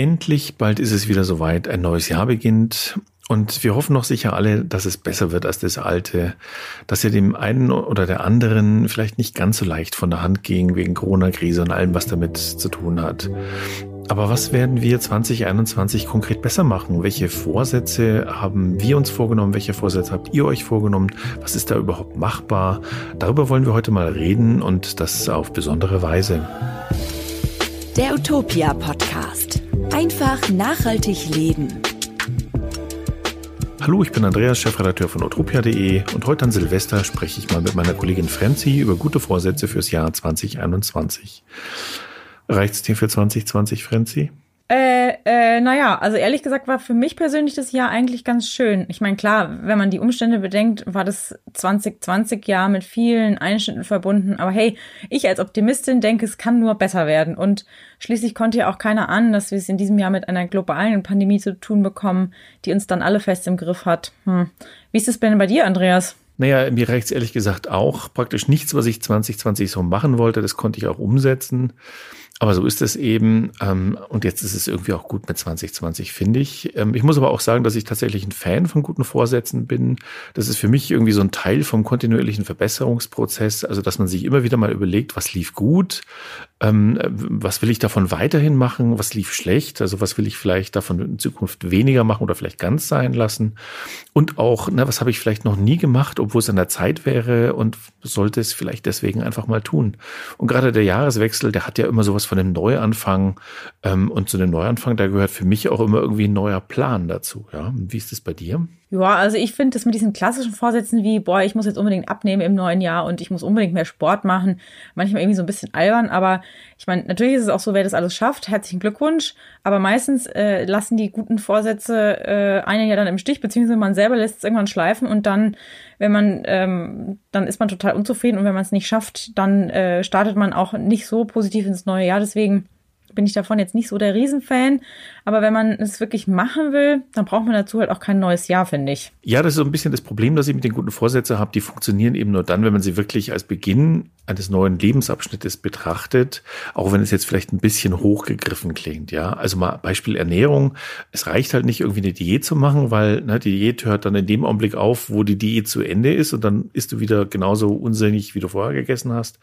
Endlich, bald ist es wieder soweit, ein neues Jahr beginnt und wir hoffen noch sicher alle, dass es besser wird als das alte, dass ihr dem einen oder der anderen vielleicht nicht ganz so leicht von der Hand ging wegen Corona-Krise und allem, was damit zu tun hat. Aber was werden wir 2021 konkret besser machen? Welche Vorsätze haben wir uns vorgenommen? Welche Vorsätze habt ihr euch vorgenommen? Was ist da überhaupt machbar? Darüber wollen wir heute mal reden und das auf besondere Weise. Der Utopia Podcast. Einfach nachhaltig leben. Hallo, ich bin Andreas, Chefredakteur von utopia.de und heute an Silvester spreche ich mal mit meiner Kollegin Franzi über gute Vorsätze fürs Jahr 2021. Reicht's dir für 2020, Franzi? Äh, äh, naja, also ehrlich gesagt war für mich persönlich das Jahr eigentlich ganz schön. Ich meine, klar, wenn man die Umstände bedenkt, war das 2020 Jahr mit vielen Einschnitten verbunden. Aber hey, ich als Optimistin denke, es kann nur besser werden. Und schließlich konnte ja auch keiner an, dass wir es in diesem Jahr mit einer globalen Pandemie zu tun bekommen, die uns dann alle fest im Griff hat. Hm. Wie ist es denn bei dir, Andreas? Naja, mir reicht ehrlich gesagt auch. Praktisch nichts, was ich 2020 so machen wollte, das konnte ich auch umsetzen. Aber so ist es eben. Ähm, und jetzt ist es irgendwie auch gut mit 2020, finde ich. Ähm, ich muss aber auch sagen, dass ich tatsächlich ein Fan von guten Vorsätzen bin. Das ist für mich irgendwie so ein Teil vom kontinuierlichen Verbesserungsprozess. Also, dass man sich immer wieder mal überlegt, was lief gut, ähm, was will ich davon weiterhin machen, was lief schlecht, also was will ich vielleicht davon in Zukunft weniger machen oder vielleicht ganz sein lassen. Und auch, na, was habe ich vielleicht noch nie gemacht, obwohl es an der Zeit wäre und sollte es vielleicht deswegen einfach mal tun. Und gerade der Jahreswechsel, der hat ja immer sowas von einem Neuanfang. Ähm, und zu dem Neuanfang, da gehört für mich auch immer irgendwie ein neuer Plan dazu. Ja, wie ist das bei dir? Ja, also ich finde das mit diesen klassischen Vorsätzen wie, boah, ich muss jetzt unbedingt abnehmen im neuen Jahr und ich muss unbedingt mehr Sport machen, manchmal irgendwie so ein bisschen albern, aber ich meine, natürlich ist es auch so, wer das alles schafft, herzlichen Glückwunsch, aber meistens äh, lassen die guten Vorsätze äh, einen ja dann im Stich, beziehungsweise man selber lässt es irgendwann schleifen und dann, wenn man, ähm, dann ist man total unzufrieden und wenn man es nicht schafft, dann äh, startet man auch nicht so positiv ins neue Jahr, deswegen bin ich davon jetzt nicht so der Riesenfan. Aber wenn man es wirklich machen will, dann braucht man dazu halt auch kein neues Jahr, finde ich. Ja, das ist so ein bisschen das Problem, dass ich mit den guten Vorsätzen habe. Die funktionieren eben nur dann, wenn man sie wirklich als Beginn eines neuen Lebensabschnittes betrachtet, auch wenn es jetzt vielleicht ein bisschen hochgegriffen klingt, ja. Also mal Beispiel Ernährung. Es reicht halt nicht irgendwie eine Diät zu machen, weil ne, die Diät hört dann in dem Augenblick auf, wo die Diät zu Ende ist und dann isst du wieder genauso unsinnig, wie du vorher gegessen hast.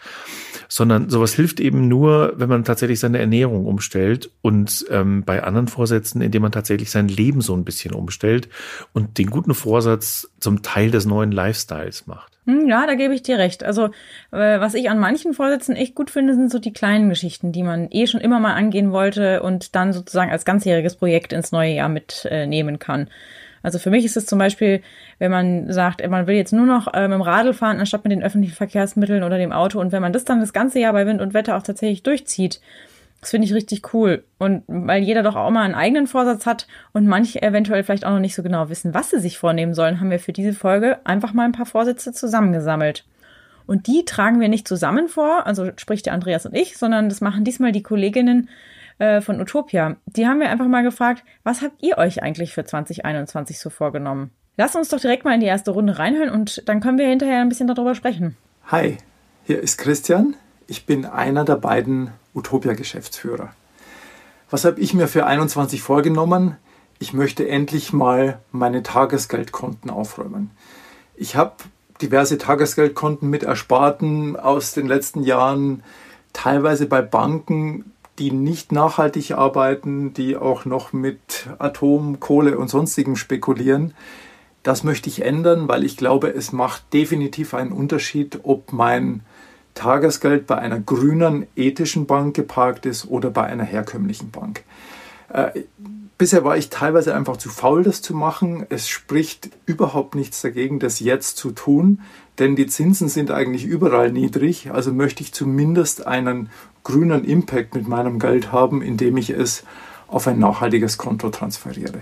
Sondern sowas hilft eben nur, wenn man tatsächlich seine Ernährung umstellt und ähm, bei anderen Vorsätzen, indem man tatsächlich sein Leben so ein bisschen umstellt und den guten Vorsatz zum Teil des neuen Lifestyles macht. Hm, ja, da gebe ich dir recht. Also, äh, was ich an manchen Vorsätzen echt gut finde, sind so die kleinen Geschichten, die man eh schon immer mal angehen wollte und dann sozusagen als ganzjähriges Projekt ins neue Jahr mitnehmen kann. Also für mich ist es zum Beispiel, wenn man sagt, man will jetzt nur noch äh, mit dem Radl fahren, anstatt mit den öffentlichen Verkehrsmitteln oder dem Auto. Und wenn man das dann das ganze Jahr bei Wind und Wetter auch tatsächlich durchzieht, das finde ich richtig cool. Und weil jeder doch auch mal einen eigenen Vorsatz hat und manche eventuell vielleicht auch noch nicht so genau wissen, was sie sich vornehmen sollen, haben wir für diese Folge einfach mal ein paar Vorsätze zusammengesammelt. Und die tragen wir nicht zusammen vor, also sprich der Andreas und ich, sondern das machen diesmal die Kolleginnen äh, von Utopia. Die haben wir einfach mal gefragt, was habt ihr euch eigentlich für 2021 so vorgenommen? Lasst uns doch direkt mal in die erste Runde reinhören und dann können wir hinterher ein bisschen darüber sprechen. Hi, hier ist Christian. Ich bin einer der beiden Utopia-Geschäftsführer. Was habe ich mir für 21 vorgenommen? Ich möchte endlich mal meine Tagesgeldkonten aufräumen. Ich habe diverse Tagesgeldkonten mit Ersparten aus den letzten Jahren, teilweise bei Banken, die nicht nachhaltig arbeiten, die auch noch mit Atom, Kohle und sonstigem spekulieren. Das möchte ich ändern, weil ich glaube, es macht definitiv einen Unterschied, ob mein Tagesgeld bei einer grünen ethischen Bank geparkt ist oder bei einer herkömmlichen Bank. Äh, bisher war ich teilweise einfach zu faul, das zu machen. Es spricht überhaupt nichts dagegen, das jetzt zu tun, denn die Zinsen sind eigentlich überall niedrig. Also möchte ich zumindest einen grünen Impact mit meinem Geld haben, indem ich es auf ein nachhaltiges Konto transferiere.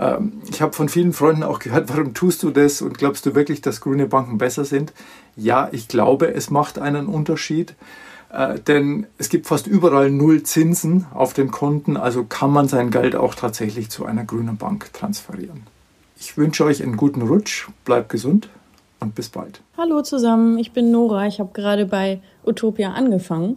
Ähm, ich habe von vielen Freunden auch gehört, warum tust du das und glaubst du wirklich, dass grüne Banken besser sind? Ja, ich glaube, es macht einen Unterschied, äh, denn es gibt fast überall null Zinsen auf den Konten, also kann man sein Geld auch tatsächlich zu einer grünen Bank transferieren. Ich wünsche euch einen guten Rutsch, bleibt gesund und bis bald. Hallo zusammen, ich bin Nora, ich habe gerade bei Utopia angefangen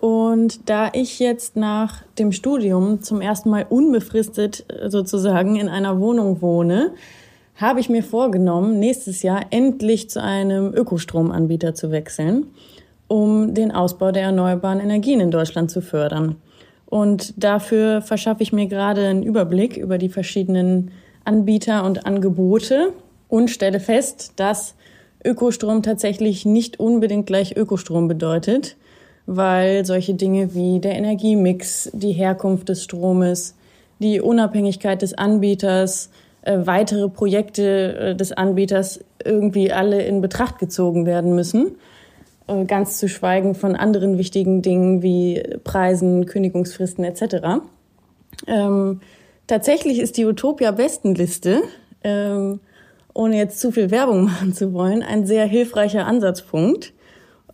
Und da ich jetzt nach dem Studium zum ersten Mal unbefristet äh, sozusagen in einer Wohnung wohne, habe ich mir vorgenommen, nächstes Jahr endlich zu einem Ökostromanbieter zu wechseln, um den Ausbau der erneuerbaren Energien in Deutschland zu fördern. Und dafür verschaffe ich mir gerade einen Überblick über die verschiedenen Anbieter und Angebote und stelle fest, dass Ökostrom tatsächlich nicht unbedingt gleich Ökostrom bedeutet, weil solche Dinge wie der Energiemix, die Herkunft des Stromes, die Unabhängigkeit des Anbieters, äh, weitere Projekte äh, des Anbieters irgendwie alle in Betracht gezogen werden müssen. Äh, ganz zu schweigen von anderen wichtigen Dingen wie Preisen, Kündigungsfristen etc. Ähm, tatsächlich ist die Utopia-Bestenliste ähm, ohne jetzt zu viel Werbung machen zu wollen, ein sehr hilfreicher Ansatzpunkt.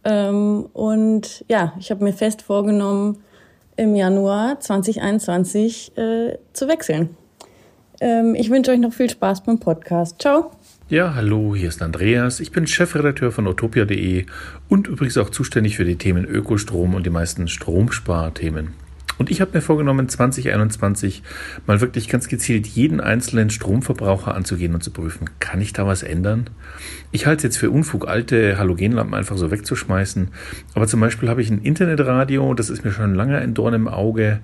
Ähm, und ja, ich habe mir fest vorgenommen, im Januar 2021 äh, zu wechseln. Ähm, ich wünsche euch noch viel Spaß beim Podcast. Ciao. Ja, hallo, hier ist Andreas. Ich bin Chefredakteur von utopia.de und übrigens auch zuständig für die Themen Ökostrom und die meisten Stromsparthemen. Und ich habe mir vorgenommen, 2021 mal wirklich ganz gezielt jeden einzelnen Stromverbraucher anzugehen und zu prüfen, kann ich da was ändern? Ich halte es jetzt für Unfug, alte Halogenlampen einfach so wegzuschmeißen. Aber zum Beispiel habe ich ein Internetradio, das ist mir schon lange ein Dorn im Auge.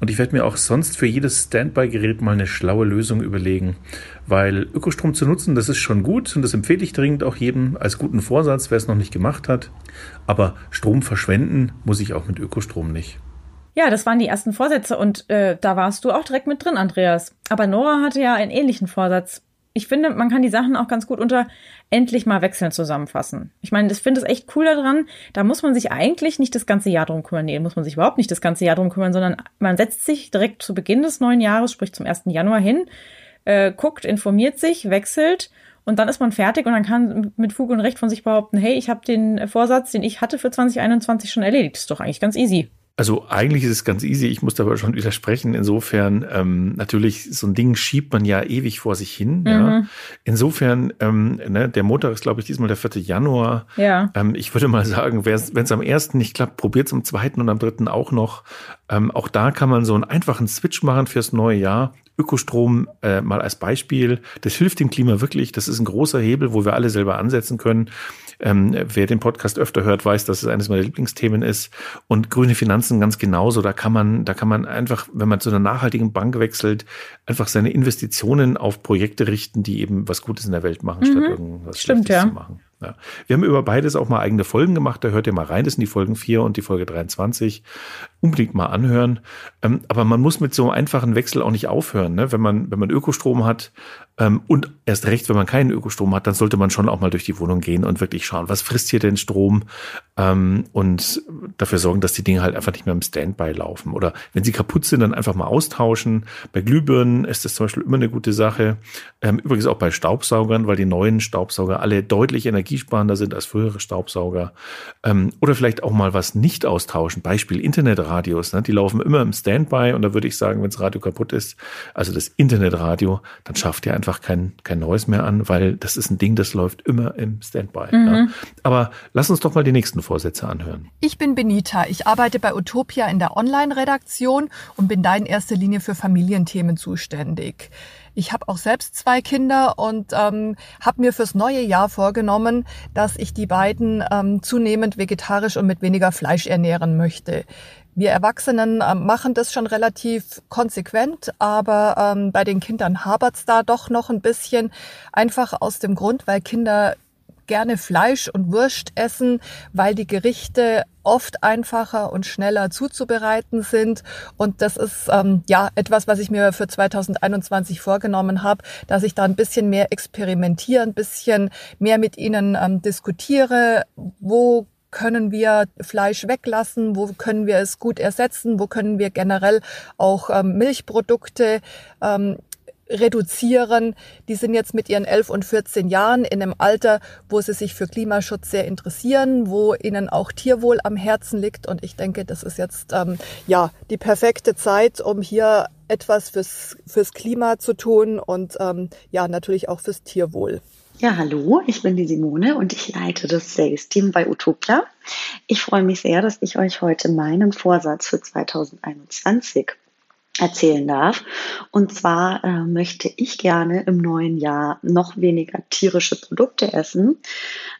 Und ich werde mir auch sonst für jedes Standby-Gerät mal eine schlaue Lösung überlegen. Weil Ökostrom zu nutzen, das ist schon gut und das empfehle ich dringend auch jedem als guten Vorsatz, wer es noch nicht gemacht hat. Aber Strom verschwenden muss ich auch mit Ökostrom nicht. Ja, das waren die ersten Vorsätze und äh, da warst du auch direkt mit drin, Andreas. Aber Nora hatte ja einen ähnlichen Vorsatz. Ich finde, man kann die Sachen auch ganz gut unter endlich mal wechseln zusammenfassen. Ich meine, ich finde es echt cool daran. Da muss man sich eigentlich nicht das ganze Jahr drum kümmern. Nee, muss man sich überhaupt nicht das ganze Jahr drum kümmern, sondern man setzt sich direkt zu Beginn des neuen Jahres, sprich zum 1. Januar hin, äh, guckt, informiert sich, wechselt und dann ist man fertig und dann kann mit Fug und Recht von sich behaupten, hey, ich habe den Vorsatz, den ich hatte für 2021 schon erledigt. Das ist doch eigentlich ganz easy. Also eigentlich ist es ganz easy, ich muss da aber schon widersprechen. Insofern, ähm, natürlich, so ein Ding schiebt man ja ewig vor sich hin. Mhm. Ja. Insofern, ähm, ne, der Montag ist, glaube ich, diesmal der 4. Januar. Ja. Ähm, ich würde mal sagen, wenn es am ersten nicht klappt, probiert es am zweiten und am dritten auch noch. Ähm, auch da kann man so einen einfachen Switch machen fürs neue Jahr. Ökostrom äh, mal als Beispiel. Das hilft dem Klima wirklich. Das ist ein großer Hebel, wo wir alle selber ansetzen können. Ähm, wer den Podcast öfter hört, weiß, dass es eines meiner Lieblingsthemen ist. Und grüne Finanzen ganz genauso. Da kann man, da kann man einfach, wenn man zu einer nachhaltigen Bank wechselt, einfach seine Investitionen auf Projekte richten, die eben was Gutes in der Welt machen, mhm. statt irgendwas Stimmt, Schlechtes ja. zu machen. Ja. Wir haben über beides auch mal eigene Folgen gemacht. Da hört ihr mal rein. Das sind die Folgen 4 und die Folge 23. Unbedingt mal anhören. Ähm, aber man muss mit so einem einfachen Wechsel auch nicht aufhören. Ne? Wenn man, wenn man Ökostrom hat und erst recht, wenn man keinen Ökostrom hat, dann sollte man schon auch mal durch die Wohnung gehen und wirklich schauen, was frisst hier denn Strom ähm, und dafür sorgen, dass die Dinge halt einfach nicht mehr im Standby laufen. Oder wenn sie kaputt sind, dann einfach mal austauschen. Bei Glühbirnen ist das zum Beispiel immer eine gute Sache. Ähm, übrigens auch bei Staubsaugern, weil die neuen Staubsauger alle deutlich Energie energiesparender sind als frühere Staubsauger. Ähm, oder vielleicht auch mal was nicht austauschen. Beispiel Internetradios. Ne? Die laufen immer im Standby und da würde ich sagen, wenn das Radio kaputt ist, also das Internetradio, dann schafft ihr einfach kein, kein neues mehr an, weil das ist ein Ding, das läuft immer im Standby. Mhm. Ja? Aber lass uns doch mal die nächsten Vorsätze anhören. Ich bin Benita. Ich arbeite bei Utopia in der Online-Redaktion und bin da in erster Linie für Familienthemen zuständig. Ich habe auch selbst zwei Kinder und ähm, habe mir fürs neue Jahr vorgenommen, dass ich die beiden ähm, zunehmend vegetarisch und mit weniger Fleisch ernähren möchte. Wir Erwachsenen äh, machen das schon relativ konsequent, aber ähm, bei den Kindern hapert's da doch noch ein bisschen. Einfach aus dem Grund, weil Kinder gerne Fleisch und Wurst essen, weil die Gerichte oft einfacher und schneller zuzubereiten sind. Und das ist ähm, ja etwas, was ich mir für 2021 vorgenommen habe, dass ich da ein bisschen mehr experimentiere, ein bisschen mehr mit ihnen ähm, diskutiere, wo können wir Fleisch weglassen, wo können wir es gut ersetzen, wo können wir generell auch ähm, Milchprodukte ähm, reduzieren. Die sind jetzt mit ihren 11 und 14 Jahren in einem Alter, wo sie sich für Klimaschutz sehr interessieren, wo ihnen auch Tierwohl am Herzen liegt. Und ich denke, das ist jetzt ähm, ja die perfekte Zeit, um hier etwas fürs, fürs Klima zu tun und ähm, ja natürlich auch fürs Tierwohl. Ja, hallo, ich bin die Simone und ich leite das Sales-Team bei Utopia. Ich freue mich sehr, dass ich euch heute meinen Vorsatz für 2021 erzählen darf. Und zwar äh, möchte ich gerne im neuen Jahr noch weniger tierische Produkte essen.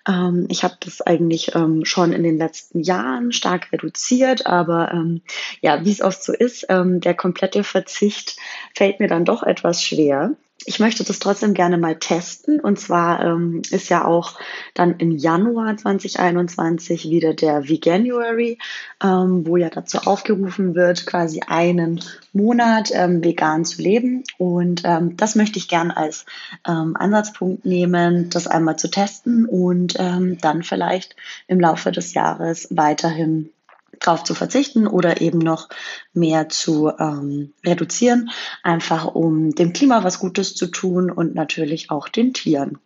Ähm, ich habe das eigentlich ähm, schon in den letzten Jahren stark reduziert, aber ähm, ja, wie es oft so ist, ähm, der komplette Verzicht fällt mir dann doch etwas schwer ich möchte das trotzdem gerne mal testen. Und zwar ähm, ist ja auch dann im Januar 2021 wieder der Veganuary, ähm, wo ja dazu aufgerufen wird, quasi einen Monat ähm, vegan zu leben. Und ähm, das möchte ich gern als ähm, Ansatzpunkt nehmen, das einmal zu testen und ähm, dann vielleicht im Laufe des Jahres weiterhin drauf zu verzichten oder eben noch mehr zu ähm, reduzieren, einfach um dem Klima was Gutes zu tun und natürlich auch den Tieren.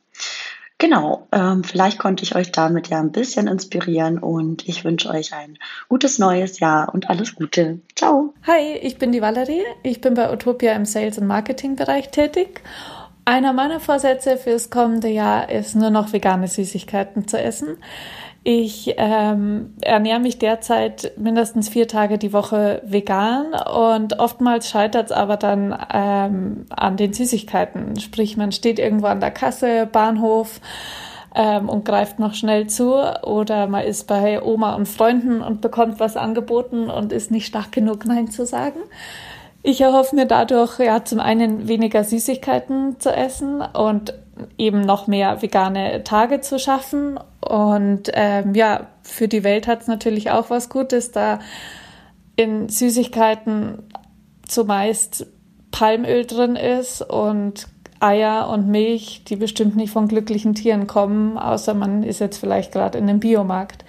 Genau, ähm, vielleicht konnte ich euch damit ja ein bisschen inspirieren und ich wünsche euch ein gutes neues Jahr und alles Gute. Ciao. Hi, ich bin die Valerie. Ich bin bei Utopia im Sales- und Marketing-Bereich tätig. Einer meiner Vorsätze fürs kommende Jahr ist nur noch vegane Süßigkeiten zu essen. Ich ähm, ernähre mich derzeit mindestens vier Tage die Woche vegan und oftmals scheitert es aber dann ähm, an den Süßigkeiten. Sprich, man steht irgendwo an der Kasse, Bahnhof ähm, und greift noch schnell zu oder man ist bei Oma und Freunden und bekommt was angeboten und ist nicht stark genug, Nein zu sagen. Ich erhoffe mir dadurch ja zum einen weniger Süßigkeiten zu essen und eben noch mehr vegane Tage zu schaffen. Und ähm, ja, für die Welt hat es natürlich auch was Gutes, da in Süßigkeiten zumeist Palmöl drin ist und Eier und Milch, die bestimmt nicht von glücklichen Tieren kommen, außer man ist jetzt vielleicht gerade in einem Biomarkt.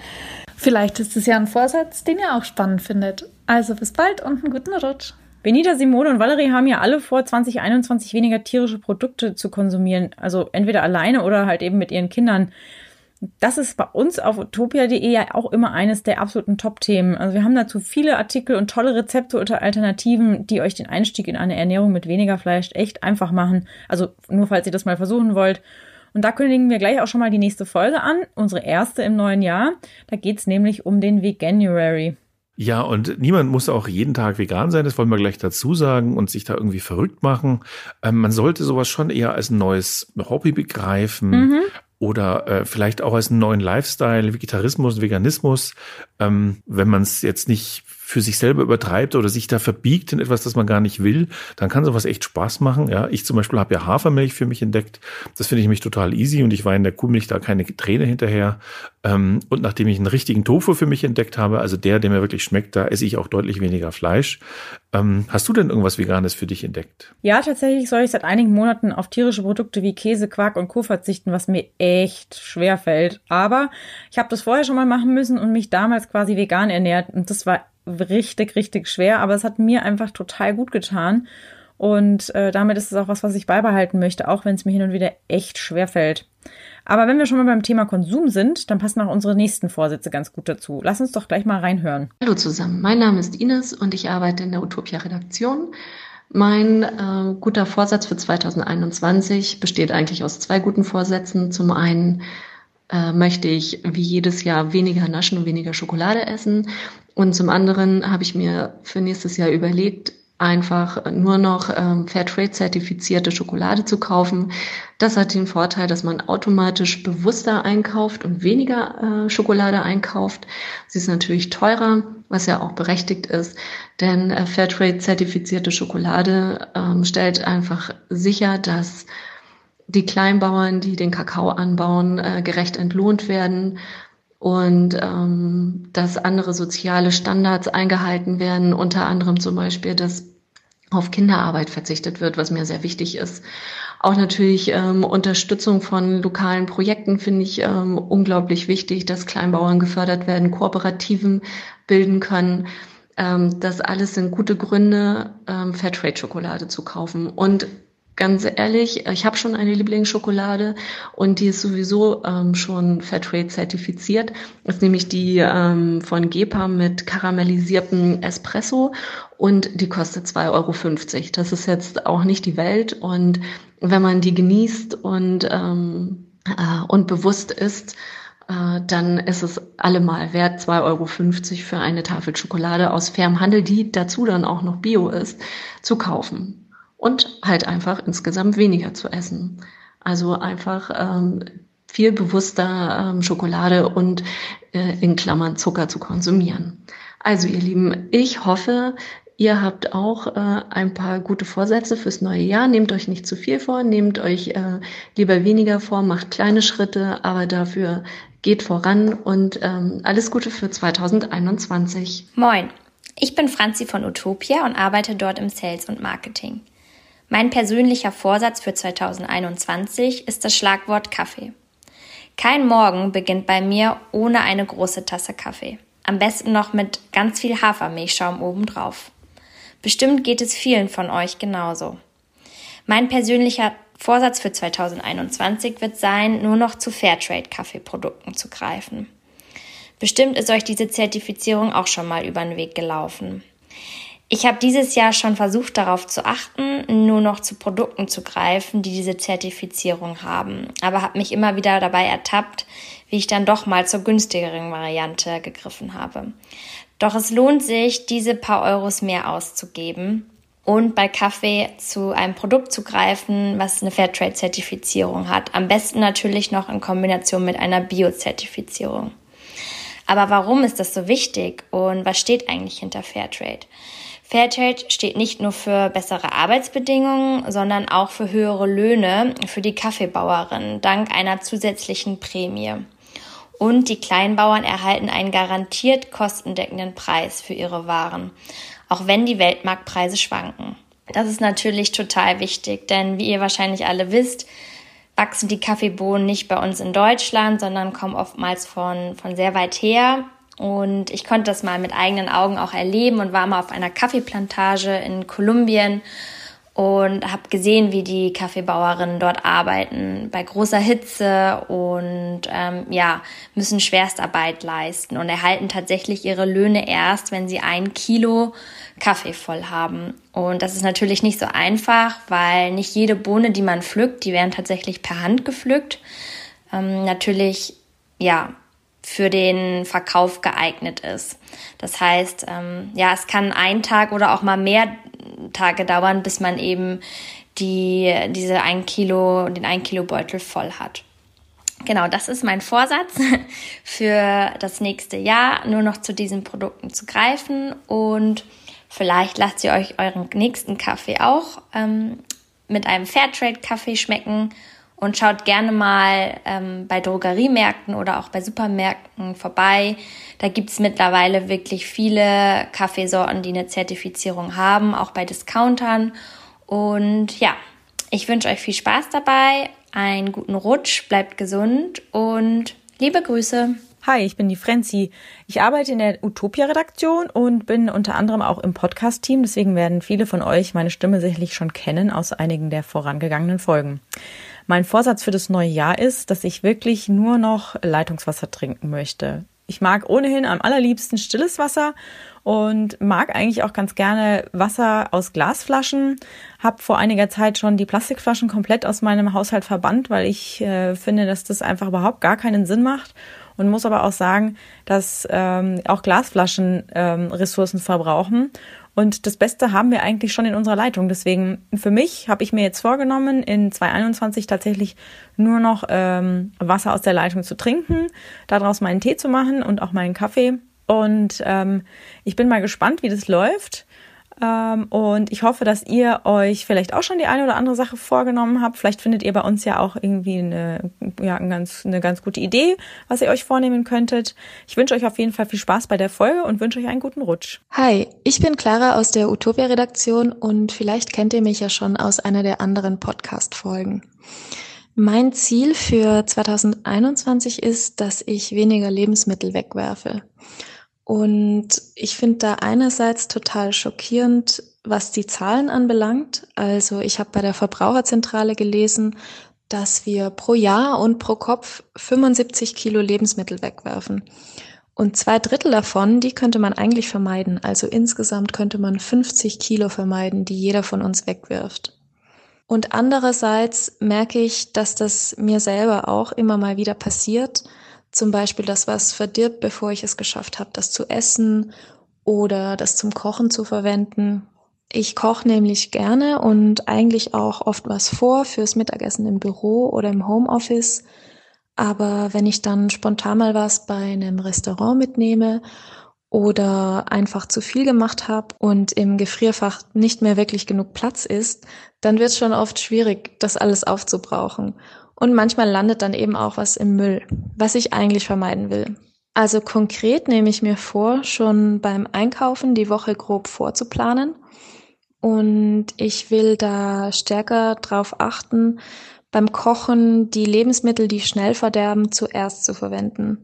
Vielleicht ist es ja ein Vorsatz, den ihr auch spannend findet. Also bis bald und einen guten Rutsch. Benita, Simone und Valerie haben ja alle vor, 2021 weniger tierische Produkte zu konsumieren. Also entweder alleine oder halt eben mit ihren Kindern. Das ist bei uns auf utopia.de ja auch immer eines der absoluten Top-Themen. Also wir haben dazu viele Artikel und tolle Rezepte oder Alternativen, die euch den Einstieg in eine Ernährung mit weniger Fleisch echt einfach machen. Also nur falls ihr das mal versuchen wollt. Und da kündigen wir gleich auch schon mal die nächste Folge an, unsere erste im neuen Jahr. Da geht's nämlich um den Veganuary. Ja, und niemand muss auch jeden Tag vegan sein, das wollen wir gleich dazu sagen und sich da irgendwie verrückt machen. Ähm, man sollte sowas schon eher als ein neues Hobby begreifen. Mhm oder äh, vielleicht auch als einen neuen Lifestyle, Vegetarismus, Veganismus, ähm, wenn man es jetzt nicht für sich selber übertreibt oder sich da verbiegt in etwas, das man gar nicht will, dann kann sowas echt Spaß machen. Ja, ich zum Beispiel habe ja Hafermilch für mich entdeckt. Das finde ich mich total easy und ich in der Kuhmilch da keine Träne hinterher. Ähm, und nachdem ich einen richtigen Tofu für mich entdeckt habe, also der, der mir wirklich schmeckt, da esse ich auch deutlich weniger Fleisch. Ähm, hast du denn irgendwas Veganes für dich entdeckt? Ja, tatsächlich soll ich seit einigen Monaten auf tierische Produkte wie Käse, Quark und Co. verzichten, was mir echt schwer fällt. Aber ich habe das vorher schon mal machen müssen und mich damals quasi vegan ernährt. Und das war richtig, richtig schwer, aber es hat mir einfach total gut getan. Und äh, damit ist es auch was, was ich beibehalten möchte, auch wenn es mir hin und wieder echt schwer fällt. Aber wenn wir schon mal beim Thema Konsum sind, dann passen auch unsere nächsten Vorsätze ganz gut dazu. Lass uns doch gleich mal reinhören. Hallo zusammen, mein Name ist Ines und ich arbeite in der Utopia-Redaktion. Mein äh, guter Vorsatz für 2021 besteht eigentlich aus zwei guten Vorsätzen. Zum einen äh, möchte ich wie jedes Jahr weniger naschen und weniger Schokolade essen. Und zum anderen habe ich mir für nächstes Jahr überlegt, einfach nur noch ähm, Fairtrade-zertifizierte Schokolade zu kaufen. Das hat den Vorteil, dass man automatisch bewusster einkauft und weniger äh, Schokolade einkauft. Sie ist natürlich teurer, was ja auch berechtigt ist, denn äh, Fairtrade-zertifizierte Schokolade ähm, stellt einfach sicher, dass die Kleinbauern, die den Kakao anbauen, äh, gerecht entlohnt werden und ähm, dass andere soziale Standards eingehalten werden, unter anderem zum Beispiel, dass auf Kinderarbeit verzichtet wird, was mir sehr wichtig ist. Auch natürlich ähm, Unterstützung von lokalen Projekten finde ich ähm, unglaublich wichtig, dass Kleinbauern gefördert werden, Kooperativen bilden können. Ähm, das alles sind gute Gründe, ähm, Fairtrade-Schokolade zu kaufen. Und ganz ehrlich, ich habe schon eine Lieblingsschokolade und die ist sowieso ähm, schon Fairtrade zertifiziert. Das ist nämlich die ähm, von Gepa mit karamellisiertem Espresso und die kostet 2,50 Euro. Das ist jetzt auch nicht die Welt und wenn man die genießt und ähm, äh, und bewusst isst, äh, dann ist es allemal wert, 2,50 Euro für eine Tafel Schokolade aus fairem Handel, die dazu dann auch noch Bio ist, zu kaufen. Und halt einfach insgesamt weniger zu essen. Also einfach ähm, viel bewusster ähm, Schokolade und äh, in Klammern Zucker zu konsumieren. Also ihr Lieben, ich hoffe, ihr habt auch äh, ein paar gute Vorsätze fürs neue Jahr. Nehmt euch nicht zu viel vor, nehmt euch äh, lieber weniger vor, macht kleine Schritte, aber dafür geht voran und ähm, alles Gute für 2021. Moin, ich bin Franzi von Utopia und arbeite dort im Sales und Marketing. Mein persönlicher Vorsatz für 2021 ist das Schlagwort Kaffee. Kein Morgen beginnt bei mir ohne eine große Tasse Kaffee. Am besten noch mit ganz viel Hafermilchschaum obendrauf. Bestimmt geht es vielen von euch genauso. Mein persönlicher Vorsatz für 2021 wird sein, nur noch zu Fairtrade-Kaffeeprodukten zu greifen. Bestimmt ist euch diese Zertifizierung auch schon mal über den Weg gelaufen. Ich habe dieses Jahr schon versucht darauf zu achten, nur noch zu Produkten zu greifen, die diese Zertifizierung haben, aber habe mich immer wieder dabei ertappt, wie ich dann doch mal zur günstigeren Variante gegriffen habe. Doch es lohnt sich, diese paar Euros mehr auszugeben, und bei Kaffee zu einem Produkt zu greifen, was eine Fairtrade-Zertifizierung hat. Am besten natürlich noch in Kombination mit einer Bio-Zertifizierung. Aber warum ist das so wichtig und was steht eigentlich hinter Fairtrade? Fairtrade steht nicht nur für bessere Arbeitsbedingungen, sondern auch für höhere Löhne für die Kaffeebauerinnen dank einer zusätzlichen Prämie. Und die Kleinbauern erhalten einen garantiert kostendeckenden Preis für ihre Waren auch wenn die Weltmarktpreise schwanken. Das ist natürlich total wichtig, denn wie ihr wahrscheinlich alle wisst, wachsen die Kaffeebohnen nicht bei uns in Deutschland, sondern kommen oftmals von, von sehr weit her. Und ich konnte das mal mit eigenen Augen auch erleben und war mal auf einer Kaffeeplantage in Kolumbien und habe gesehen, wie die Kaffeebauerinnen dort arbeiten bei großer Hitze und ähm, ja müssen Schwerstarbeit leisten und erhalten tatsächlich ihre Löhne erst, wenn sie ein Kilo Kaffee voll haben. Und das ist natürlich nicht so einfach, weil nicht jede Bohne, die man pflückt, die werden tatsächlich per Hand gepflückt. Ähm, natürlich ja für den Verkauf geeignet ist. Das heißt, ähm, ja, es kann ein Tag oder auch mal mehr Tage dauern, bis man eben die, diese ein Kilo, den ein Kilo Beutel voll hat. Genau, das ist mein Vorsatz für das nächste Jahr, nur noch zu diesen Produkten zu greifen und vielleicht lasst ihr euch euren nächsten Kaffee auch ähm, mit einem Fairtrade-Kaffee schmecken und schaut gerne mal ähm, bei Drogeriemärkten oder auch bei Supermärkten vorbei. Da gibt's mittlerweile wirklich viele Kaffeesorten, die eine Zertifizierung haben, auch bei Discountern. Und ja, ich wünsche euch viel Spaß dabei, einen guten Rutsch, bleibt gesund und liebe Grüße. Hi, ich bin die Frenzi. Ich arbeite in der Utopia-Redaktion und bin unter anderem auch im Podcast-Team. Deswegen werden viele von euch meine Stimme sicherlich schon kennen aus einigen der vorangegangenen Folgen. Mein Vorsatz für das neue Jahr ist, dass ich wirklich nur noch Leitungswasser trinken möchte. Ich mag ohnehin am allerliebsten stilles Wasser und mag eigentlich auch ganz gerne Wasser aus Glasflaschen. Hab vor einiger Zeit schon die Plastikflaschen komplett aus meinem Haushalt verbannt, weil ich äh, finde, dass das einfach überhaupt gar keinen Sinn macht und muss aber auch sagen, dass ähm, auch Glasflaschen ähm, Ressourcen verbrauchen und das Beste haben wir eigentlich schon in unserer Leitung. Deswegen für mich habe ich mir jetzt vorgenommen, in 2021 tatsächlich nur noch ähm, Wasser aus der Leitung zu trinken, daraus meinen Tee zu machen und auch meinen Kaffee. Und ähm, ich bin mal gespannt, wie das läuft. Ähm, und ich hoffe, dass ihr euch vielleicht auch schon die eine oder andere Sache vorgenommen habt. Vielleicht findet ihr bei uns ja auch irgendwie eine, ja, eine, ganz, eine ganz gute Idee, was ihr euch vornehmen könntet. Ich wünsche euch auf jeden Fall viel Spaß bei der Folge und wünsche euch einen guten Rutsch. Hi, ich bin Clara aus der Utopia-Redaktion und vielleicht kennt ihr mich ja schon aus einer der anderen Podcast-Folgen. Mein Ziel für 2021 ist, dass ich weniger Lebensmittel wegwerfe. Und ich finde da einerseits total schockierend, was die Zahlen anbelangt. Also ich habe bei der Verbraucherzentrale gelesen, dass wir pro Jahr und pro Kopf 75 Kilo Lebensmittel wegwerfen. Und zwei Drittel davon, die könnte man eigentlich vermeiden. Also insgesamt könnte man 50 Kilo vermeiden, die jeder von uns wegwirft. Und andererseits merke ich, dass das mir selber auch immer mal wieder passiert. Zum Beispiel, dass was verdirbt, bevor ich es geschafft habe, das zu essen oder das zum Kochen zu verwenden. Ich koche nämlich gerne und eigentlich auch oft was vor fürs Mittagessen im Büro oder im Homeoffice. Aber wenn ich dann spontan mal was bei einem Restaurant mitnehme oder einfach zu viel gemacht habe und im Gefrierfach nicht mehr wirklich genug Platz ist, dann wird es schon oft schwierig, das alles aufzubrauchen. Und manchmal landet dann eben auch was im Müll, was ich eigentlich vermeiden will. Also konkret nehme ich mir vor, schon beim Einkaufen die Woche grob vorzuplanen. Und ich will da stärker drauf achten, beim Kochen die Lebensmittel, die schnell verderben, zuerst zu verwenden.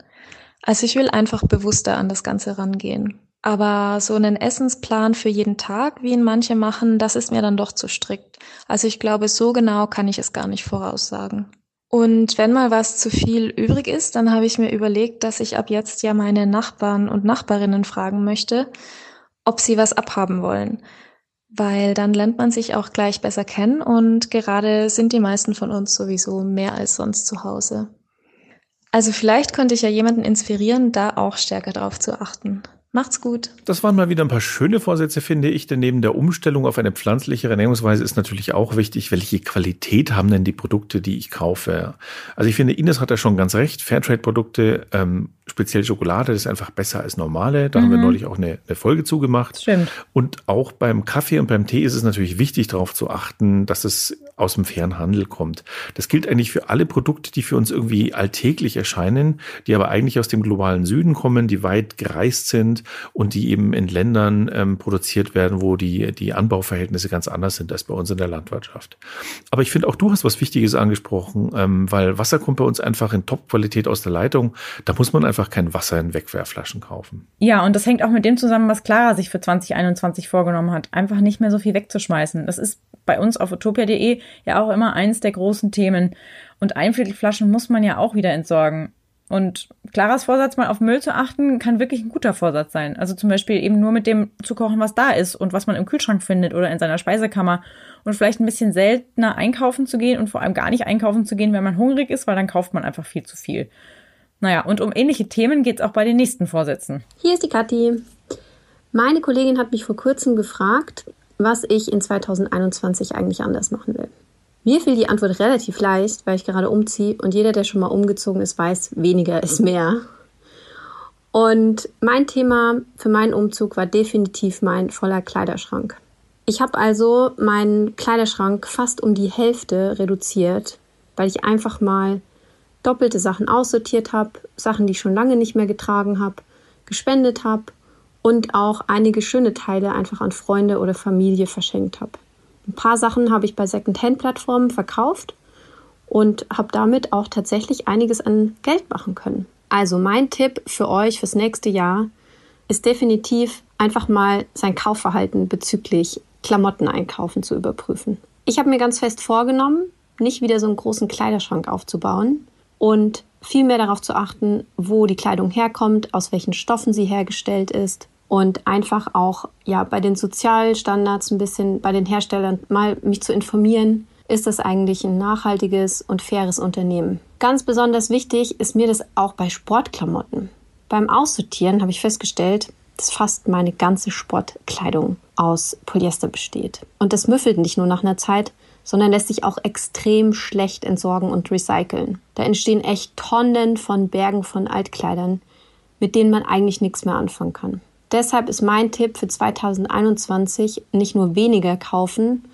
Also ich will einfach bewusster an das Ganze rangehen. Aber so einen Essensplan für jeden Tag, wie ihn manche machen, das ist mir dann doch zu strikt. Also ich glaube, so genau kann ich es gar nicht voraussagen. Und wenn mal was zu viel übrig ist, dann habe ich mir überlegt, dass ich ab jetzt ja meine Nachbarn und Nachbarinnen fragen möchte, ob sie was abhaben wollen. Weil dann lernt man sich auch gleich besser kennen und gerade sind die meisten von uns sowieso mehr als sonst zu Hause. Also vielleicht könnte ich ja jemanden inspirieren, da auch stärker drauf zu achten. Macht's gut. Das waren mal wieder ein paar schöne Vorsätze, finde ich, denn neben der Umstellung auf eine pflanzliche Ernährungsweise ist natürlich auch wichtig, welche Qualität haben denn die Produkte, die ich kaufe. Also ich finde, Ines hat da schon ganz recht. Fairtrade-Produkte, ähm, speziell Schokolade, das ist einfach besser als normale. Da mhm. haben wir mhm. neulich auch eine, eine Folge zugemacht. Stimmt. Und auch beim Kaffee und beim Tee ist es natürlich wichtig, darauf zu achten, dass es aus dem fairen Handel kommt. Das gilt eigentlich für alle Produkte, die für uns irgendwie alltäglich erscheinen, die aber eigentlich aus dem globalen Süden kommen, die weit gereist sind und die eben in Ländern ähm, produziert werden, wo die, die Anbauverhältnisse ganz anders sind als bei uns in der Landwirtschaft. Aber ich finde, auch du hast was Wichtiges angesprochen, ähm, weil Wasser kommt bei uns einfach in Top-Qualität aus der Leitung. Da muss man einfach kein Wasser in Wegwerfflaschen kaufen. Ja, und das hängt auch mit dem zusammen, was Clara sich für 2021 vorgenommen hat, einfach nicht mehr so viel wegzuschmeißen. Das ist bei uns auf utopia.de ja auch immer eins der großen Themen. Und Einviertelflaschen muss man ja auch wieder entsorgen. Und Claras Vorsatz, mal auf Müll zu achten, kann wirklich ein guter Vorsatz sein. Also zum Beispiel eben nur mit dem zu kochen, was da ist und was man im Kühlschrank findet oder in seiner Speisekammer. Und vielleicht ein bisschen seltener einkaufen zu gehen und vor allem gar nicht einkaufen zu gehen, wenn man hungrig ist, weil dann kauft man einfach viel zu viel. Naja, und um ähnliche Themen geht's auch bei den nächsten Vorsätzen. Hier ist die Kathi. Meine Kollegin hat mich vor kurzem gefragt, was ich in 2021 eigentlich anders machen will. Mir fiel die Antwort relativ leicht, weil ich gerade umziehe und jeder, der schon mal umgezogen ist, weiß, weniger ist mehr. Und mein Thema für meinen Umzug war definitiv mein voller Kleiderschrank. Ich habe also meinen Kleiderschrank fast um die Hälfte reduziert, weil ich einfach mal doppelte Sachen aussortiert habe, Sachen, die ich schon lange nicht mehr getragen habe, gespendet habe und auch einige schöne Teile einfach an Freunde oder Familie verschenkt habe. Ein paar Sachen habe ich bei Secondhand-Plattformen verkauft und habe damit auch tatsächlich einiges an Geld machen können. Also mein Tipp für euch fürs nächste Jahr ist definitiv einfach mal sein Kaufverhalten bezüglich Klamotten einkaufen zu überprüfen. Ich habe mir ganz fest vorgenommen, nicht wieder so einen großen Kleiderschrank aufzubauen und viel mehr darauf zu achten, wo die Kleidung herkommt, aus welchen Stoffen sie hergestellt ist und einfach auch ja bei den Sozialstandards ein bisschen bei den Herstellern mal mich zu informieren, ist das eigentlich ein nachhaltiges und faires Unternehmen. Ganz besonders wichtig ist mir das auch bei Sportklamotten. Beim Aussortieren habe ich festgestellt, dass fast meine ganze Sportkleidung aus Polyester besteht. Und das müffelt nicht nur nach einer Zeit, sondern lässt sich auch extrem schlecht entsorgen und recyceln. Da entstehen echt Tonnen von Bergen von Altkleidern, mit denen man eigentlich nichts mehr anfangen kann. Deshalb ist mein Tipp für 2021 nicht nur weniger kaufen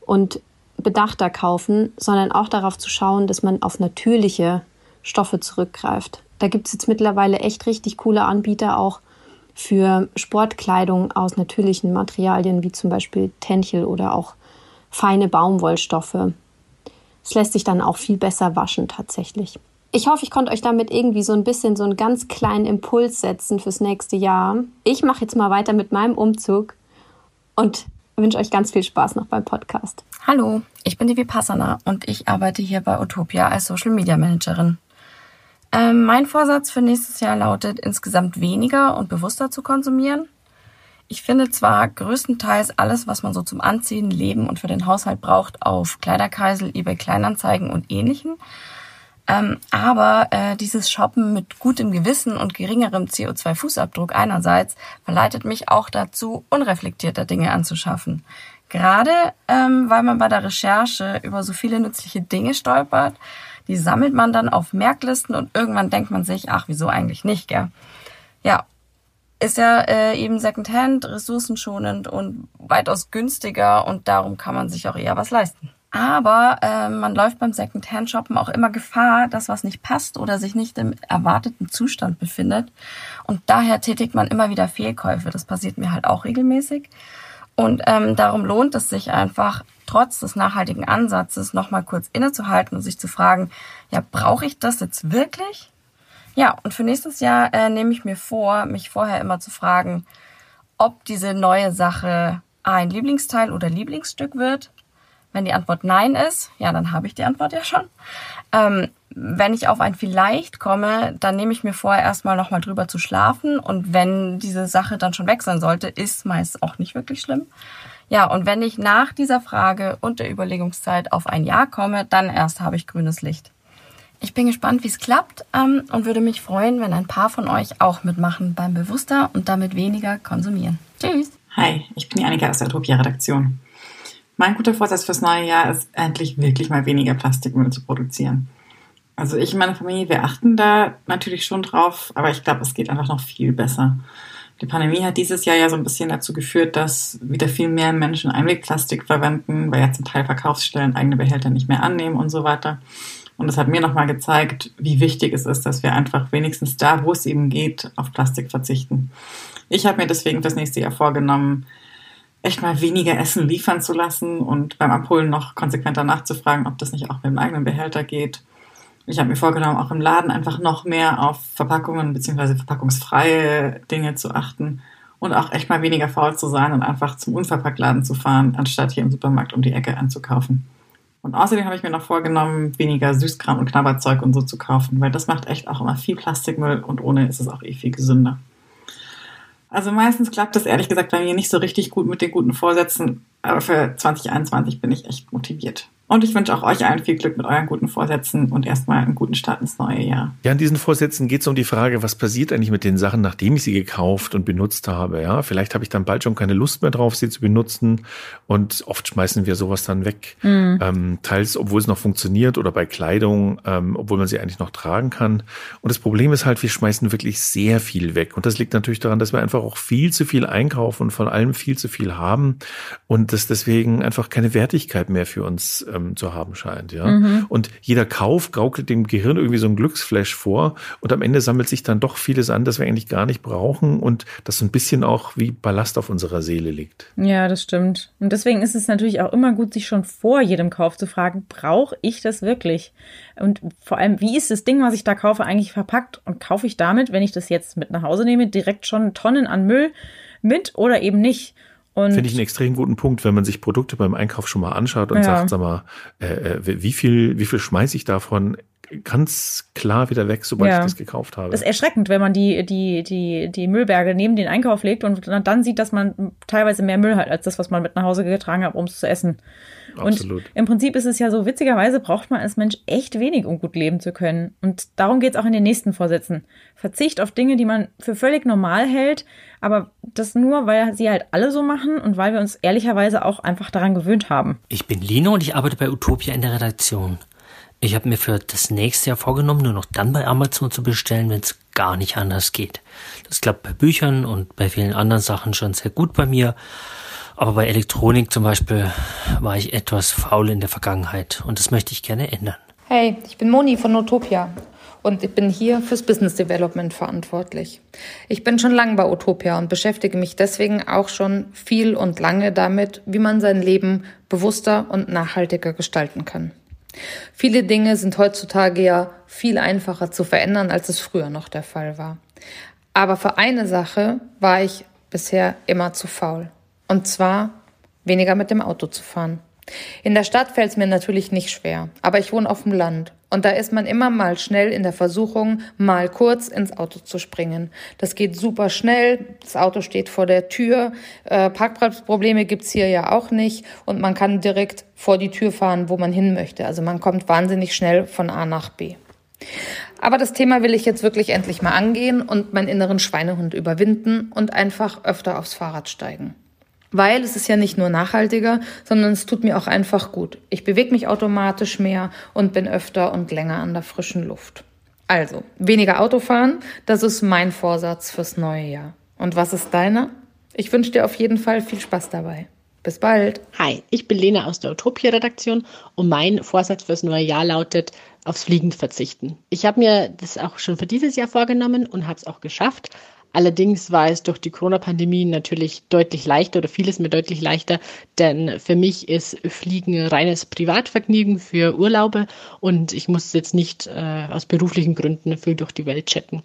und bedachter kaufen, sondern auch darauf zu schauen, dass man auf natürliche Stoffe zurückgreift. Da gibt es jetzt mittlerweile echt richtig coole Anbieter auch für Sportkleidung aus natürlichen Materialien, wie zum Beispiel Tenchel oder auch feine Baumwollstoffe. Es lässt sich dann auch viel besser waschen tatsächlich. Ich hoffe, ich konnte euch damit irgendwie so ein bisschen so einen ganz kleinen Impuls setzen fürs nächste Jahr. Ich mache jetzt mal weiter mit meinem Umzug und wünsche euch ganz viel Spaß noch beim Podcast. Hallo, ich bin die Vipassana und ich arbeite hier bei Utopia als Social Media Managerin. Ähm, mein Vorsatz für nächstes Jahr lautet, insgesamt weniger und bewusster zu konsumieren. Ich finde zwar größtenteils alles, was man so zum Anziehen, Leben und für den Haushalt braucht, auf Kleiderkreisel, eBay Kleinanzeigen und ähnlichen. Ähm, aber äh, dieses Shoppen mit gutem Gewissen und geringerem CO2-Fußabdruck einerseits verleitet mich auch dazu, unreflektierter Dinge anzuschaffen. Gerade ähm, weil man bei der Recherche über so viele nützliche Dinge stolpert, die sammelt man dann auf Merklisten und irgendwann denkt man sich, ach, wieso eigentlich nicht, gell? Ja, ist ja äh, eben Secondhand, ressourcenschonend und weitaus günstiger und darum kann man sich auch eher was leisten. Aber äh, man läuft beim Secondhand-Shoppen auch immer Gefahr, dass was nicht passt oder sich nicht im erwarteten Zustand befindet. Und daher tätigt man immer wieder Fehlkäufe. Das passiert mir halt auch regelmäßig. Und ähm, darum lohnt es sich einfach, trotz des nachhaltigen Ansatzes nochmal kurz innezuhalten und sich zu fragen, ja, brauche ich das jetzt wirklich? Ja, und für nächstes Jahr äh, nehme ich mir vor, mich vorher immer zu fragen, ob diese neue Sache ein Lieblingsteil oder Lieblingsstück wird. Wenn die Antwort Nein ist, ja, dann habe ich die Antwort ja schon. Ähm, wenn ich auf ein Vielleicht komme, dann nehme ich mir vor, erstmal nochmal drüber zu schlafen. Und wenn diese Sache dann schon weg sein sollte, ist meist auch nicht wirklich schlimm. Ja, und wenn ich nach dieser Frage und der Überlegungszeit auf ein Ja komme, dann erst habe ich grünes Licht. Ich bin gespannt, wie es klappt ähm, und würde mich freuen, wenn ein paar von euch auch mitmachen beim bewusster und damit weniger konsumieren. Tschüss. Hi, ich bin die Annika aus der Utopia-Redaktion. Mein guter Vorsatz fürs neue Jahr ist, endlich wirklich mal weniger Plastikmüll zu produzieren. Also ich und meine Familie, wir achten da natürlich schon drauf, aber ich glaube, es geht einfach noch viel besser. Die Pandemie hat dieses Jahr ja so ein bisschen dazu geführt, dass wieder viel mehr Menschen Einwegplastik verwenden, weil ja zum Teil Verkaufsstellen eigene Behälter nicht mehr annehmen und so weiter. Und das hat mir nochmal gezeigt, wie wichtig es ist, dass wir einfach wenigstens da, wo es eben geht, auf Plastik verzichten. Ich habe mir deswegen fürs nächste Jahr vorgenommen, echt mal weniger Essen liefern zu lassen und beim Abholen noch konsequenter nachzufragen, ob das nicht auch mit dem eigenen Behälter geht ich habe mir vorgenommen, auch im Laden einfach noch mehr auf Verpackungen bzw. verpackungsfreie Dinge zu achten und auch echt mal weniger faul zu sein und einfach zum Unverpacktladen zu fahren, anstatt hier im Supermarkt um die Ecke anzukaufen. Und außerdem habe ich mir noch vorgenommen, weniger Süßkram und Knabberzeug und so zu kaufen, weil das macht echt auch immer viel Plastikmüll und ohne ist es auch eh viel gesünder. Also meistens klappt das ehrlich gesagt bei mir nicht so richtig gut mit den guten Vorsätzen, aber für 2021 bin ich echt motiviert. Und ich wünsche auch euch allen viel Glück mit euren guten Vorsätzen und erstmal einen guten Start ins neue Jahr. Ja, in diesen Vorsätzen geht es um die Frage, was passiert eigentlich mit den Sachen, nachdem ich sie gekauft und benutzt habe. Ja, vielleicht habe ich dann bald schon keine Lust mehr drauf, sie zu benutzen. Und oft schmeißen wir sowas dann weg. Mhm. Ähm, teils, obwohl es noch funktioniert oder bei Kleidung, ähm, obwohl man sie eigentlich noch tragen kann. Und das Problem ist halt, wir schmeißen wirklich sehr viel weg. Und das liegt natürlich daran, dass wir einfach auch viel zu viel einkaufen und von allem viel zu viel haben. Und das deswegen einfach keine Wertigkeit mehr für uns ähm, ähm, zu haben scheint. Ja? Mhm. Und jeder Kauf gaukelt dem Gehirn irgendwie so ein Glücksflash vor und am Ende sammelt sich dann doch vieles an, das wir eigentlich gar nicht brauchen und das so ein bisschen auch wie Ballast auf unserer Seele liegt. Ja, das stimmt. Und deswegen ist es natürlich auch immer gut, sich schon vor jedem Kauf zu fragen, brauche ich das wirklich? Und vor allem, wie ist das Ding, was ich da kaufe, eigentlich verpackt? Und kaufe ich damit, wenn ich das jetzt mit nach Hause nehme, direkt schon Tonnen an Müll mit oder eben nicht? Finde ich einen extrem guten Punkt, wenn man sich Produkte beim Einkauf schon mal anschaut und ja. sagt, sag mal, äh, äh wie viel, wie viel schmeiße ich davon ganz klar wieder weg, sobald ja. ich das gekauft habe. Das ist erschreckend, wenn man die, die, die, die Müllberge neben den Einkauf legt und dann sieht, dass man teilweise mehr Müll hat, als das, was man mit nach Hause getragen hat, um es zu essen. Absolut. Und im Prinzip ist es ja so, witzigerweise braucht man als Mensch echt wenig, um gut leben zu können. Und darum geht es auch in den nächsten Vorsätzen. Verzicht auf Dinge, die man für völlig normal hält, aber das nur, weil sie halt alle so machen und weil wir uns ehrlicherweise auch einfach daran gewöhnt haben. Ich bin Lino und ich arbeite bei Utopia in der Redaktion. Ich habe mir für das nächste Jahr vorgenommen, nur noch dann bei Amazon zu bestellen, wenn es gar nicht anders geht. Das klappt bei Büchern und bei vielen anderen Sachen schon sehr gut bei mir. Aber bei Elektronik zum Beispiel war ich etwas faul in der Vergangenheit und das möchte ich gerne ändern. Hey, ich bin Moni von Utopia und ich bin hier fürs Business Development verantwortlich. Ich bin schon lange bei Utopia und beschäftige mich deswegen auch schon viel und lange damit, wie man sein Leben bewusster und nachhaltiger gestalten kann. Viele Dinge sind heutzutage ja viel einfacher zu verändern, als es früher noch der Fall war. Aber für eine Sache war ich bisher immer zu faul. Und zwar weniger mit dem Auto zu fahren. In der Stadt fällt es mir natürlich nicht schwer, aber ich wohne auf dem Land und da ist man immer mal schnell in der Versuchung, mal kurz ins Auto zu springen. Das geht super schnell, das Auto steht vor der Tür, äh, Parkplatzprobleme gibt's hier ja auch nicht und man kann direkt vor die Tür fahren, wo man hin möchte. Also man kommt wahnsinnig schnell von A nach B. Aber das Thema will ich jetzt wirklich endlich mal angehen und meinen inneren Schweinehund überwinden und einfach öfter aufs Fahrrad steigen. Weil es ist ja nicht nur nachhaltiger, sondern es tut mir auch einfach gut. Ich bewege mich automatisch mehr und bin öfter und länger an der frischen Luft. Also, weniger Autofahren, das ist mein Vorsatz fürs neue Jahr. Und was ist deiner? Ich wünsche dir auf jeden Fall viel Spaß dabei. Bis bald. Hi, ich bin Lena aus der Utopia-Redaktion und mein Vorsatz fürs neue Jahr lautet, aufs Fliegen verzichten. Ich habe mir das auch schon für dieses Jahr vorgenommen und habe es auch geschafft. Allerdings war es durch die Corona-Pandemie natürlich deutlich leichter oder vieles mir deutlich leichter, denn für mich ist Fliegen reines Privatvergnügen für Urlaube und ich muss jetzt nicht äh, aus beruflichen Gründen viel durch die Welt chatten.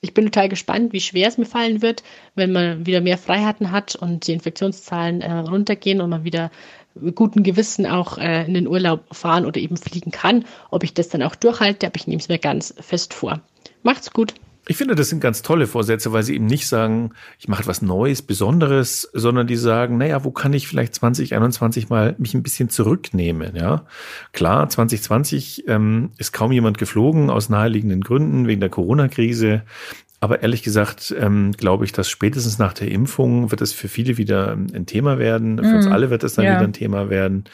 Ich bin total gespannt, wie schwer es mir fallen wird, wenn man wieder mehr Freiheiten hat und die Infektionszahlen äh, runtergehen und man wieder mit gutem Gewissen auch äh, in den Urlaub fahren oder eben fliegen kann. Ob ich das dann auch durchhalte, aber ich nehme es mir ganz fest vor. Macht's gut. Ich finde, das sind ganz tolle Vorsätze, weil sie eben nicht sagen, ich mache etwas Neues, Besonderes, sondern die sagen, naja, wo kann ich vielleicht 2021 mal mich ein bisschen zurücknehmen, ja? Klar, 2020 ähm, ist kaum jemand geflogen aus naheliegenden Gründen wegen der Corona-Krise. Aber ehrlich gesagt, ähm, glaube ich, dass spätestens nach der Impfung wird es für viele wieder ein Thema werden. Für uns mhm. alle wird es dann ja. wieder ein Thema werden.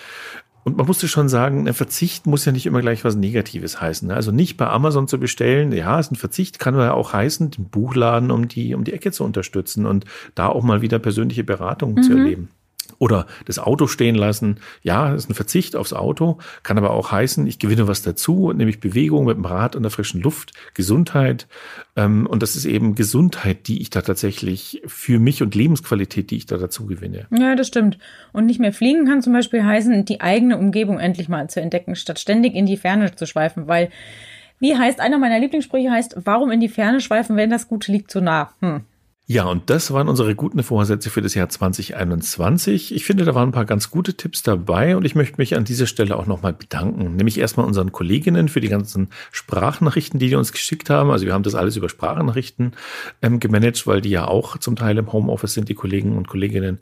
Und man musste schon sagen, ein Verzicht muss ja nicht immer gleich was Negatives heißen. Ne? Also nicht bei Amazon zu bestellen, ja, ist ein Verzicht, kann ja auch heißen, den Buchladen um die, um die Ecke zu unterstützen und da auch mal wieder persönliche Beratung mhm. zu erleben. Oder das Auto stehen lassen. Ja, das ist ein Verzicht aufs Auto, kann aber auch heißen, ich gewinne was dazu, nämlich Bewegung mit dem Rad an der frischen Luft, Gesundheit. Ähm, und das ist eben Gesundheit, die ich da tatsächlich für mich und Lebensqualität, die ich da dazu gewinne. Ja, das stimmt. Und nicht mehr fliegen kann zum Beispiel heißen, die eigene Umgebung endlich mal zu entdecken, statt ständig in die Ferne zu schweifen, weil wie heißt, einer meiner Lieblingssprüche heißt, warum in die Ferne schweifen, wenn das Gute liegt so nah? Hm. Ja, und das waren unsere guten Vorsätze für das Jahr 2021. Ich finde, da waren ein paar ganz gute Tipps dabei und ich möchte mich an dieser Stelle auch nochmal bedanken. Nämlich erstmal unseren Kolleginnen für die ganzen Sprachnachrichten, die die uns geschickt haben. Also wir haben das alles über Sprachnachrichten ähm, gemanagt, weil die ja auch zum Teil im Homeoffice sind, die Kollegen und Kolleginnen.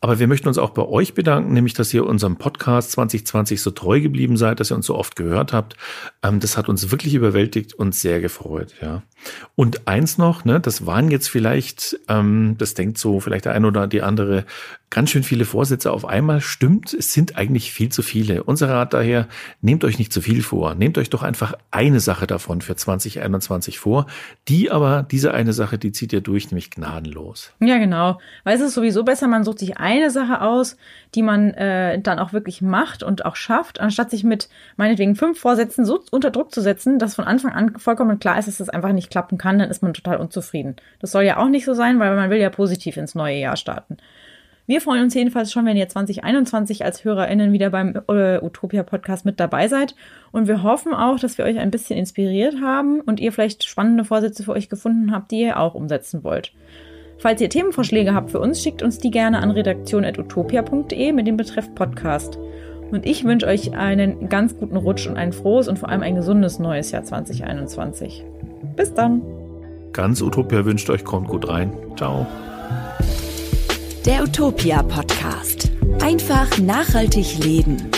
Aber wir möchten uns auch bei euch bedanken, nämlich, dass ihr unserem Podcast 2020 so treu geblieben seid, dass ihr uns so oft gehört habt. Ähm, das hat uns wirklich überwältigt und sehr gefreut, ja. Und eins noch, ne, das waren jetzt vielleicht, ähm, das denkt so vielleicht der eine oder die andere, ganz schön viele Vorsätze auf einmal. Stimmt, es sind eigentlich viel zu viele. Unser Rat daher, nehmt euch nicht zu viel vor. Nehmt euch doch einfach eine Sache davon für 2021 vor. Die aber, diese eine Sache, die zieht ihr durch, nämlich gnadenlos. Ja, genau. Weil es ist sowieso besser, man sucht sich eine Sache aus, die man äh, dann auch wirklich macht und auch schafft, anstatt sich mit meinetwegen fünf Vorsätzen so unter Druck zu setzen, dass von Anfang an vollkommen klar ist, dass das einfach nicht klappen kann, dann ist man total unzufrieden. Das soll ja auch nicht so sein, weil man will ja positiv ins neue Jahr starten. Wir freuen uns jedenfalls schon, wenn ihr 2021 als HörerInnen wieder beim äh, Utopia Podcast mit dabei seid. Und wir hoffen auch, dass wir euch ein bisschen inspiriert haben und ihr vielleicht spannende Vorsätze für euch gefunden habt, die ihr auch umsetzen wollt. Falls ihr Themenvorschläge habt für uns, schickt uns die gerne an redaktion.utopia.de mit dem Betreff Podcast. Und ich wünsche euch einen ganz guten Rutsch und ein frohes und vor allem ein gesundes neues Jahr 2021. Bis dann. Ganz Utopia wünscht euch, kommt gut rein. Ciao. Der Utopia Podcast. Einfach nachhaltig leben.